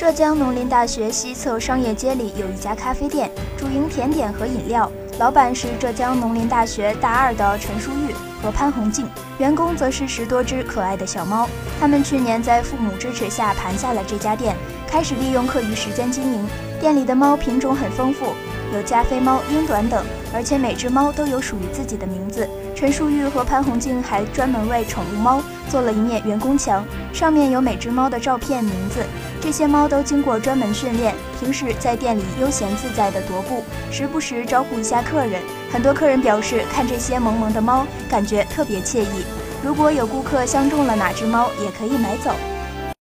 浙江农林大学西侧商业街里有一家咖啡店，主营甜点和饮料，老板是浙江农林大学大二的陈淑玉和潘红静，员工则是十多只可爱的小猫。他们去年在父母支持下盘下了这家店，开始利用课余时间经营。店里的猫品种很丰富，有加菲猫、英短等，而且每只猫都有属于自己的名字。陈淑玉和潘红静还专门为宠物猫做了一面员工墙，上面有每只猫的照片、名字。这些猫都经过专门训练，平时在店里悠闲自在地踱步，时不时招呼一下客人。很多客人表示，看这些萌萌的猫，感觉特别惬意。如果有顾客相中了哪只猫，也可以买走。